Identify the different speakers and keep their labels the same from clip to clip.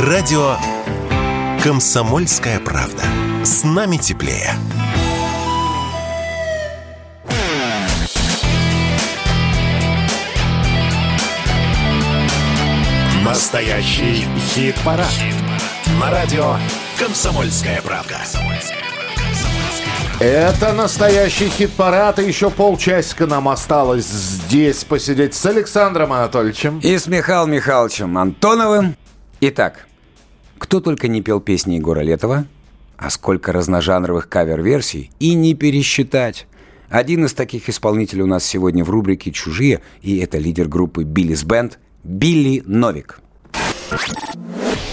Speaker 1: Радио «Комсомольская правда». С нами теплее. Настоящий хит-парад. На радио «Комсомольская правда».
Speaker 2: Это настоящий хит-парад, и еще полчасика нам осталось здесь посидеть с Александром Анатольевичем.
Speaker 3: И с Михаилом Михайловичем Антоновым. Итак, кто только не пел песни Егора Летова, а сколько разножанровых кавер-версий, и не пересчитать. Один из таких исполнителей у нас сегодня в рубрике «Чужие», и это лидер группы «Биллис Бенд» Билли Новик.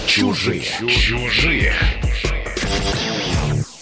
Speaker 1: Чужие. Чужие.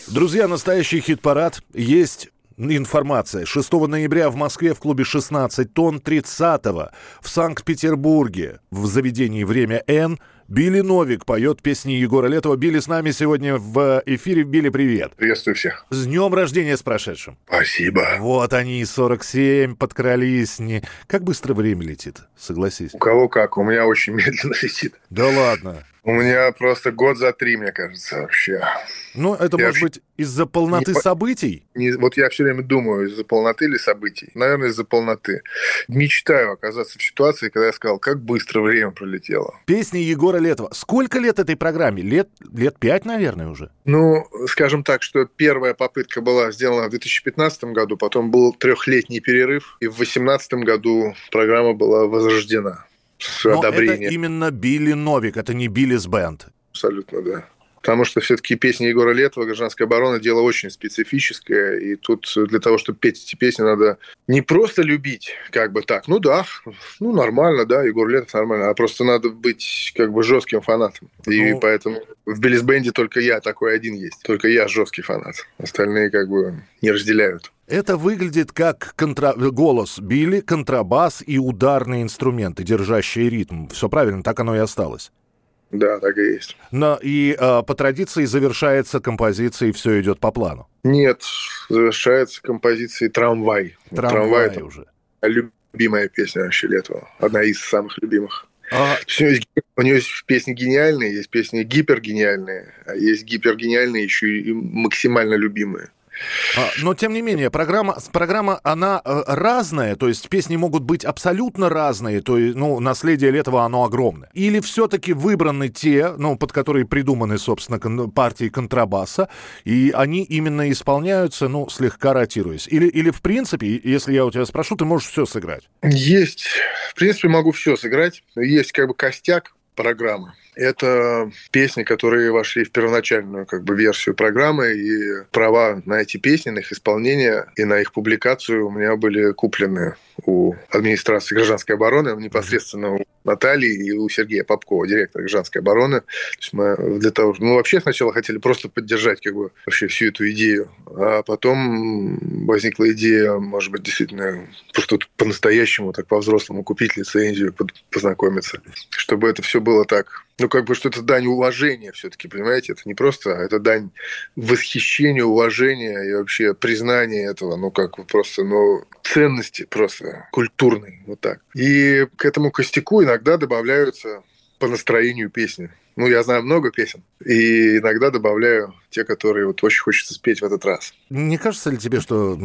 Speaker 2: Друзья, настоящий хит-парад. Есть информация. 6 ноября в Москве в клубе 16 тонн, 30 в Санкт-Петербурге в заведении «Время Н» Билли Новик поет песни Егора Летова. Билли с нами сегодня в эфире. Билли, привет.
Speaker 4: Приветствую всех.
Speaker 2: С днем рождения с прошедшим.
Speaker 4: Спасибо.
Speaker 2: Вот они, 47, подкрались. Не... Как быстро время летит, согласись.
Speaker 4: У кого как, у меня очень медленно летит.
Speaker 2: Да ладно.
Speaker 4: У меня просто год за три, мне кажется, вообще.
Speaker 2: Ну, это
Speaker 4: Я
Speaker 2: может
Speaker 4: вообще
Speaker 2: быть из-за полноты
Speaker 4: не
Speaker 2: событий?
Speaker 4: Не- вот я все время думаю, из-за полноты или событий. Наверное, из-за полноты. Мечтаю оказаться в ситуации, когда я сказал, как быстро время пролетело.
Speaker 2: Песни Егора Летова. Сколько лет этой программе? Лет, лет пять, наверное, уже?
Speaker 4: Ну, скажем так, что первая попытка была сделана в 2015 году, потом был трехлетний перерыв, и в 2018 году программа была возрождена с
Speaker 2: Но это именно Билли Новик, это не Биллис Бенд.
Speaker 4: Абсолютно, да. Потому что все-таки песни Егора Летова «Гражданская оборона» дело очень специфическое, и тут для того, чтобы петь эти песни, надо не просто любить, как бы так, ну да, ну нормально, да, Егор Летов нормально, а просто надо быть как бы жестким фанатом. И
Speaker 2: Ну-
Speaker 4: поэтому в Биллисбенде только я такой один есть, только я жесткий фанат. Остальные как бы не разделяют.
Speaker 2: Это выглядит как контра... голос Билли, контрабас и ударные инструменты, держащие ритм. Все правильно, так оно и осталось.
Speaker 4: Да, так и есть.
Speaker 2: Но и э, по традиции завершается композиция, и все идет по плану.
Speaker 4: Нет, завершается композицией «Трамвай».
Speaker 2: Трамвай,
Speaker 4: это
Speaker 2: уже.
Speaker 4: любимая песня вообще Летова. Одна из самых любимых.
Speaker 2: А,
Speaker 4: У него, есть, у него есть песни гениальные, есть песни гипергениальные, а есть гипергениальные еще и максимально любимые.
Speaker 2: А, но тем не менее, программа, программа, она э, разная, то есть песни могут быть абсолютно разные, то есть, ну, наследие Летова, оно огромное. Или все-таки выбраны те, ну, под которые придуманы, собственно, партии контрабаса, и они именно исполняются, ну, слегка ротируясь. Или, или в принципе, если я у тебя спрошу, ты можешь все сыграть.
Speaker 4: Есть, в принципе, могу все сыграть. Есть как бы костяк программы. Это песни, которые вошли в первоначальную как бы версию программы, и права на эти песни, на их исполнение и на их публикацию у меня были куплены у администрации гражданской обороны, непосредственно у Натальи и у Сергея Попкова, директора гражданской обороны. То есть мы для того, ну вообще сначала хотели просто поддержать как бы вообще всю эту идею, а потом возникла идея, может быть, действительно просто по-настоящему, так по-взрослому купить лицензию, познакомиться, чтобы это все было так. Ну, как бы, что это дань уважения все-таки, понимаете? Это не просто, а это дань восхищения, уважения и вообще признания этого, ну, как бы просто, ну, ценности просто культурной, вот так. И к этому костяку иногда добавляются по настроению песни. Ну, я знаю много песен, и иногда добавляю те, которые вот очень хочется спеть в этот раз.
Speaker 2: Не кажется ли тебе, что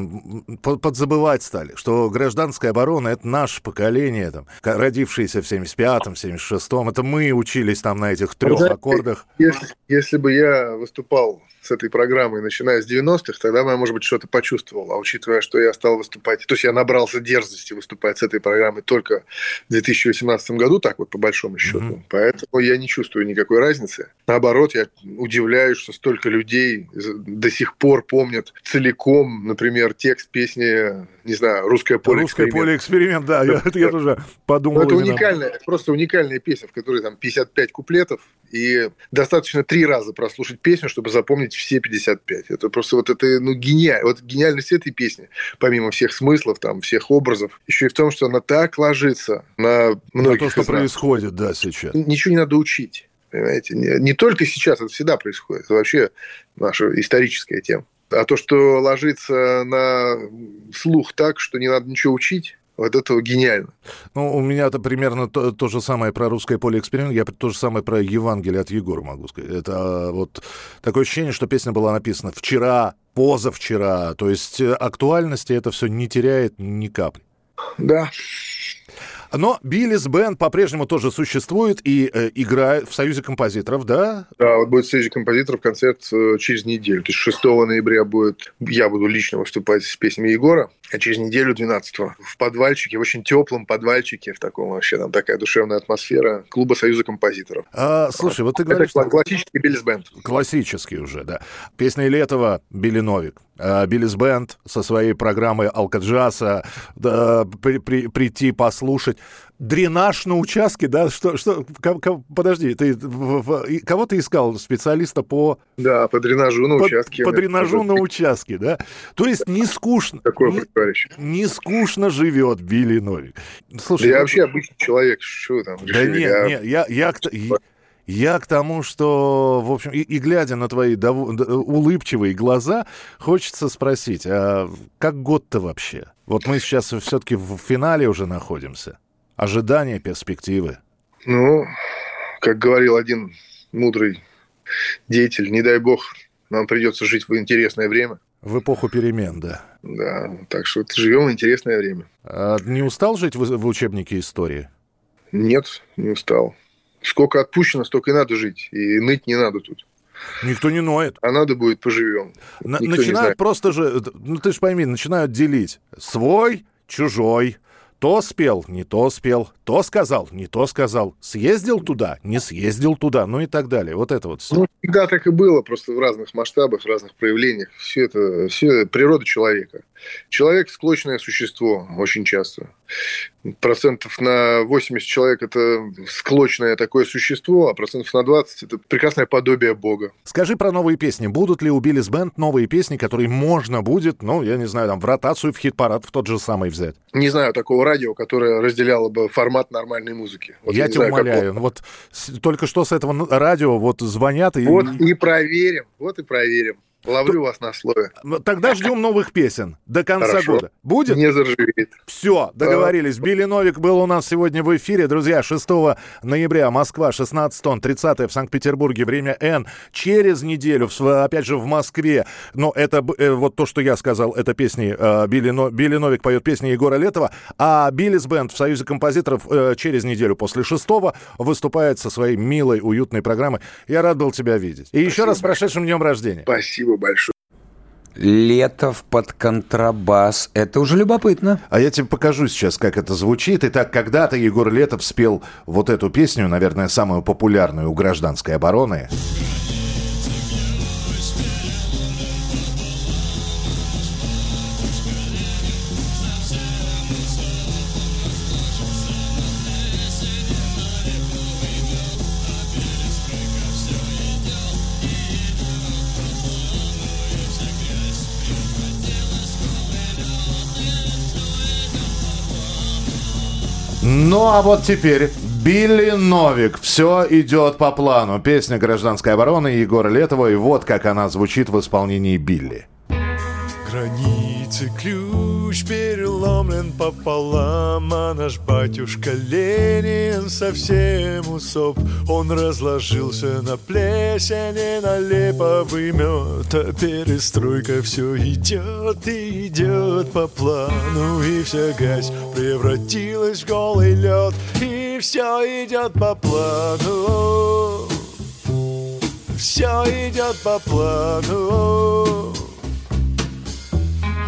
Speaker 2: подзабывать стали, что гражданская оборона — это наше поколение, там, родившееся в 75-м, 76-м, это мы учились там на этих трех
Speaker 4: знаете,
Speaker 2: аккордах.
Speaker 4: Если, если бы я выступал с этой программой, начиная с 90-х, тогда бы я, может быть, что-то почувствовал. А учитывая, что я стал выступать... То есть я набрался дерзости выступать с этой программой только в 2018 году, так вот, по большому счету.
Speaker 2: Мгм.
Speaker 4: Поэтому я не чувствую никакой разницы. Наоборот, я удивляюсь, что столько людей до сих пор помнят целиком, например, текст песни, не знаю, «Русское поле
Speaker 2: Русское
Speaker 4: эксперимент».
Speaker 2: поле эксперимент, да, я, это я тоже подумал.
Speaker 4: Ну, это
Speaker 2: именно.
Speaker 4: уникальная, это просто уникальная песня, в которой там 55 куплетов, и достаточно три раза прослушать песню, чтобы запомнить все 55. Это просто вот это, ну, гениально. Вот гениальность этой песни, помимо всех смыслов, там, всех образов, еще и в том, что она так ложится на
Speaker 2: На
Speaker 4: многих
Speaker 2: то, что происходит, да, сейчас.
Speaker 4: Ничего не надо учить. Понимаете? Не, не только сейчас, это всегда происходит. Это вообще наша историческая тема. А то, что ложится на слух так, что не надо ничего учить, Вот это гениально.
Speaker 2: Ну, у меня-то примерно то, то же самое про русское поле эксперимент. Я то же самое про Евангелие от Егора могу сказать. Это а, вот такое ощущение, что песня была написана вчера, позавчера. То есть э, актуальности это все не теряет ни капли.
Speaker 4: Да,
Speaker 2: но Биллис Бенд по-прежнему тоже существует и э, играет в Союзе композиторов, да?
Speaker 4: Да, вот будет в Союзе композиторов концерт э, через неделю. То есть 6 ноября будет, я буду лично выступать с песнями Егора, а через неделю 12 в подвальчике, в очень теплом подвальчике, в таком вообще там такая душевная атмосфера клуба Союза композиторов.
Speaker 2: А, слушай, вот ты говоришь...
Speaker 4: Это классический Биллис Бенд.
Speaker 2: Классический уже, да. Песня Летова, Билли Новик. А, Биллис Бенд со своей программой алкоджаса, да, при, при, прийти послушать. Дренаж на участке, да? Что, что, подожди, ты в, в, кого ты искал? Специалиста по...
Speaker 4: Да, по дренажу на
Speaker 2: по,
Speaker 4: участке.
Speaker 2: По дренажу на участке, да? То есть не скучно...
Speaker 4: Такое
Speaker 2: не, не скучно живет Билли Новик.
Speaker 4: Слушай, да я ну, вообще обычный человек, что там?
Speaker 2: Да нет, я... нет, я, я, я, я к тому, что, в общем, и, и глядя на твои дов... улыбчивые глаза, хочется спросить, а как год-то вообще? Вот мы сейчас все-таки в финале уже находимся. Ожидания, перспективы.
Speaker 4: Ну, как говорил один мудрый деятель, не дай бог, нам придется жить в интересное время.
Speaker 2: В эпоху перемен, да.
Speaker 4: Да, так что живем в интересное время.
Speaker 2: А не устал жить в, в учебнике истории?
Speaker 4: Нет, не устал. Сколько отпущено, столько и надо жить. И ныть не надо тут.
Speaker 2: Никто не ноет.
Speaker 4: А надо будет поживем.
Speaker 2: На- начинают просто же, ну ты же пойми, начинают делить. Свой, чужой. То спел, не то спел, то сказал, не то сказал, съездил туда, не съездил туда, ну и так далее. Вот это вот все.
Speaker 4: Ну, всегда так и было, просто в разных масштабах, в разных проявлениях. Все это, все природа человека. Человек склочное существо очень часто процентов на 80 человек это склочное такое существо, а процентов на 20 это прекрасное подобие Бога.
Speaker 2: Скажи про новые песни. Будут ли у Биллис Бенд новые песни, которые можно будет, ну, я не знаю, там, в ротацию, в хит-парад в тот же самый взять?
Speaker 4: Не знаю такого радио, которое разделяло бы формат нормальной музыки.
Speaker 2: Вот я, я тебя знаю, умоляю. Как... Вот только что с этого радио вот звонят и...
Speaker 4: Вот и проверим, вот и проверим. Ловлю вас на слове.
Speaker 2: Тогда ждем новых песен до конца
Speaker 4: Хорошо.
Speaker 2: года. Будет?
Speaker 4: Не заржавеет.
Speaker 2: Все, договорились. Билли Новик был у нас сегодня в эфире. Друзья, 6 ноября Москва, 16 тонн, 30 в Санкт-Петербурге, время Н. Через неделю, опять же, в Москве. Но это э, вот то, что я сказал, это песни э, Билли, Но, Билли Новик поет песни Егора Летова, а Биллис Бенд в Союзе композиторов э, через неделю после 6 выступает со своей милой, уютной программой. Я рад был тебя видеть. И Спасибо еще раз с прошедшим днем рождения.
Speaker 4: Спасибо большое.
Speaker 3: Летов под контрабас. Это уже любопытно.
Speaker 2: А я тебе покажу сейчас, как это звучит. Итак, когда-то Егор Летов спел вот эту песню, наверное, самую популярную у гражданской обороны. Ну а вот теперь Билли Новик. Все идет по плану. Песня гражданской обороны Егора Летова. И вот как она звучит в исполнении Билли.
Speaker 5: Границы ключ переломлен пополам, а наш батюшка Ленин совсем усоп. Он разложился на плесени, на липовый мед, а перестройка все идет и идет по плану, и вся грязь превратилась в голый лед, и все идет по плану. Все идет по плану.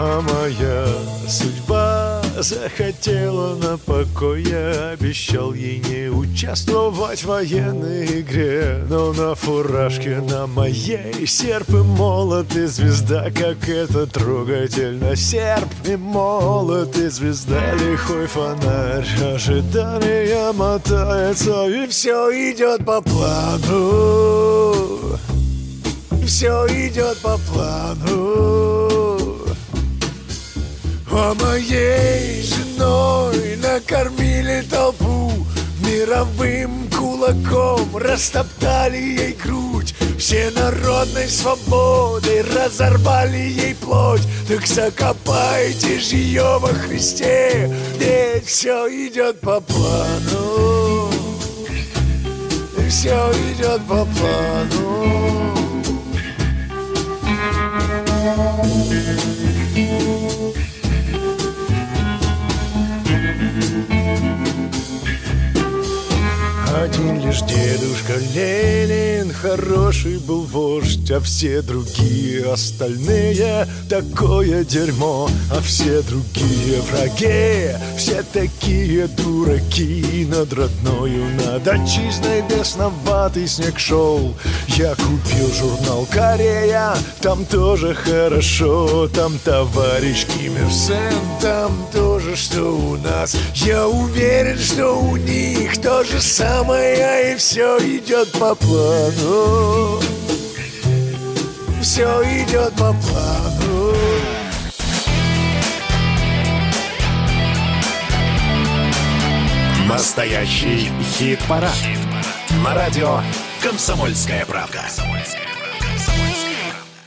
Speaker 5: А моя судьба захотела на покой Я обещал ей не участвовать в военной игре Но на фуражке на моей серп и молот и звезда Как это трогательно Серп и молот и звезда Лихой фонарь Ожидание мотается И все идет по плану. Все идет по плану а моей женой накормили толпу Мировым кулаком растоптали ей грудь. Всенародной свободой разорвали ей плоть. Так закопайте же ее во Христе Ведь все идет по плану. Все идет по плану Ленин Хороший был а все другие остальные Такое дерьмо, а все другие враги Все такие дураки Над родною, над отчизной Бесноватый снег шел. Я купил журнал «Корея» Там тоже хорошо Там товарищ Ким Там тоже, что у нас. Я уверен, что у них то же самое И все идет по плану Все идет по плану
Speaker 1: Настоящий хит-парад. На радио «Комсомольская правка».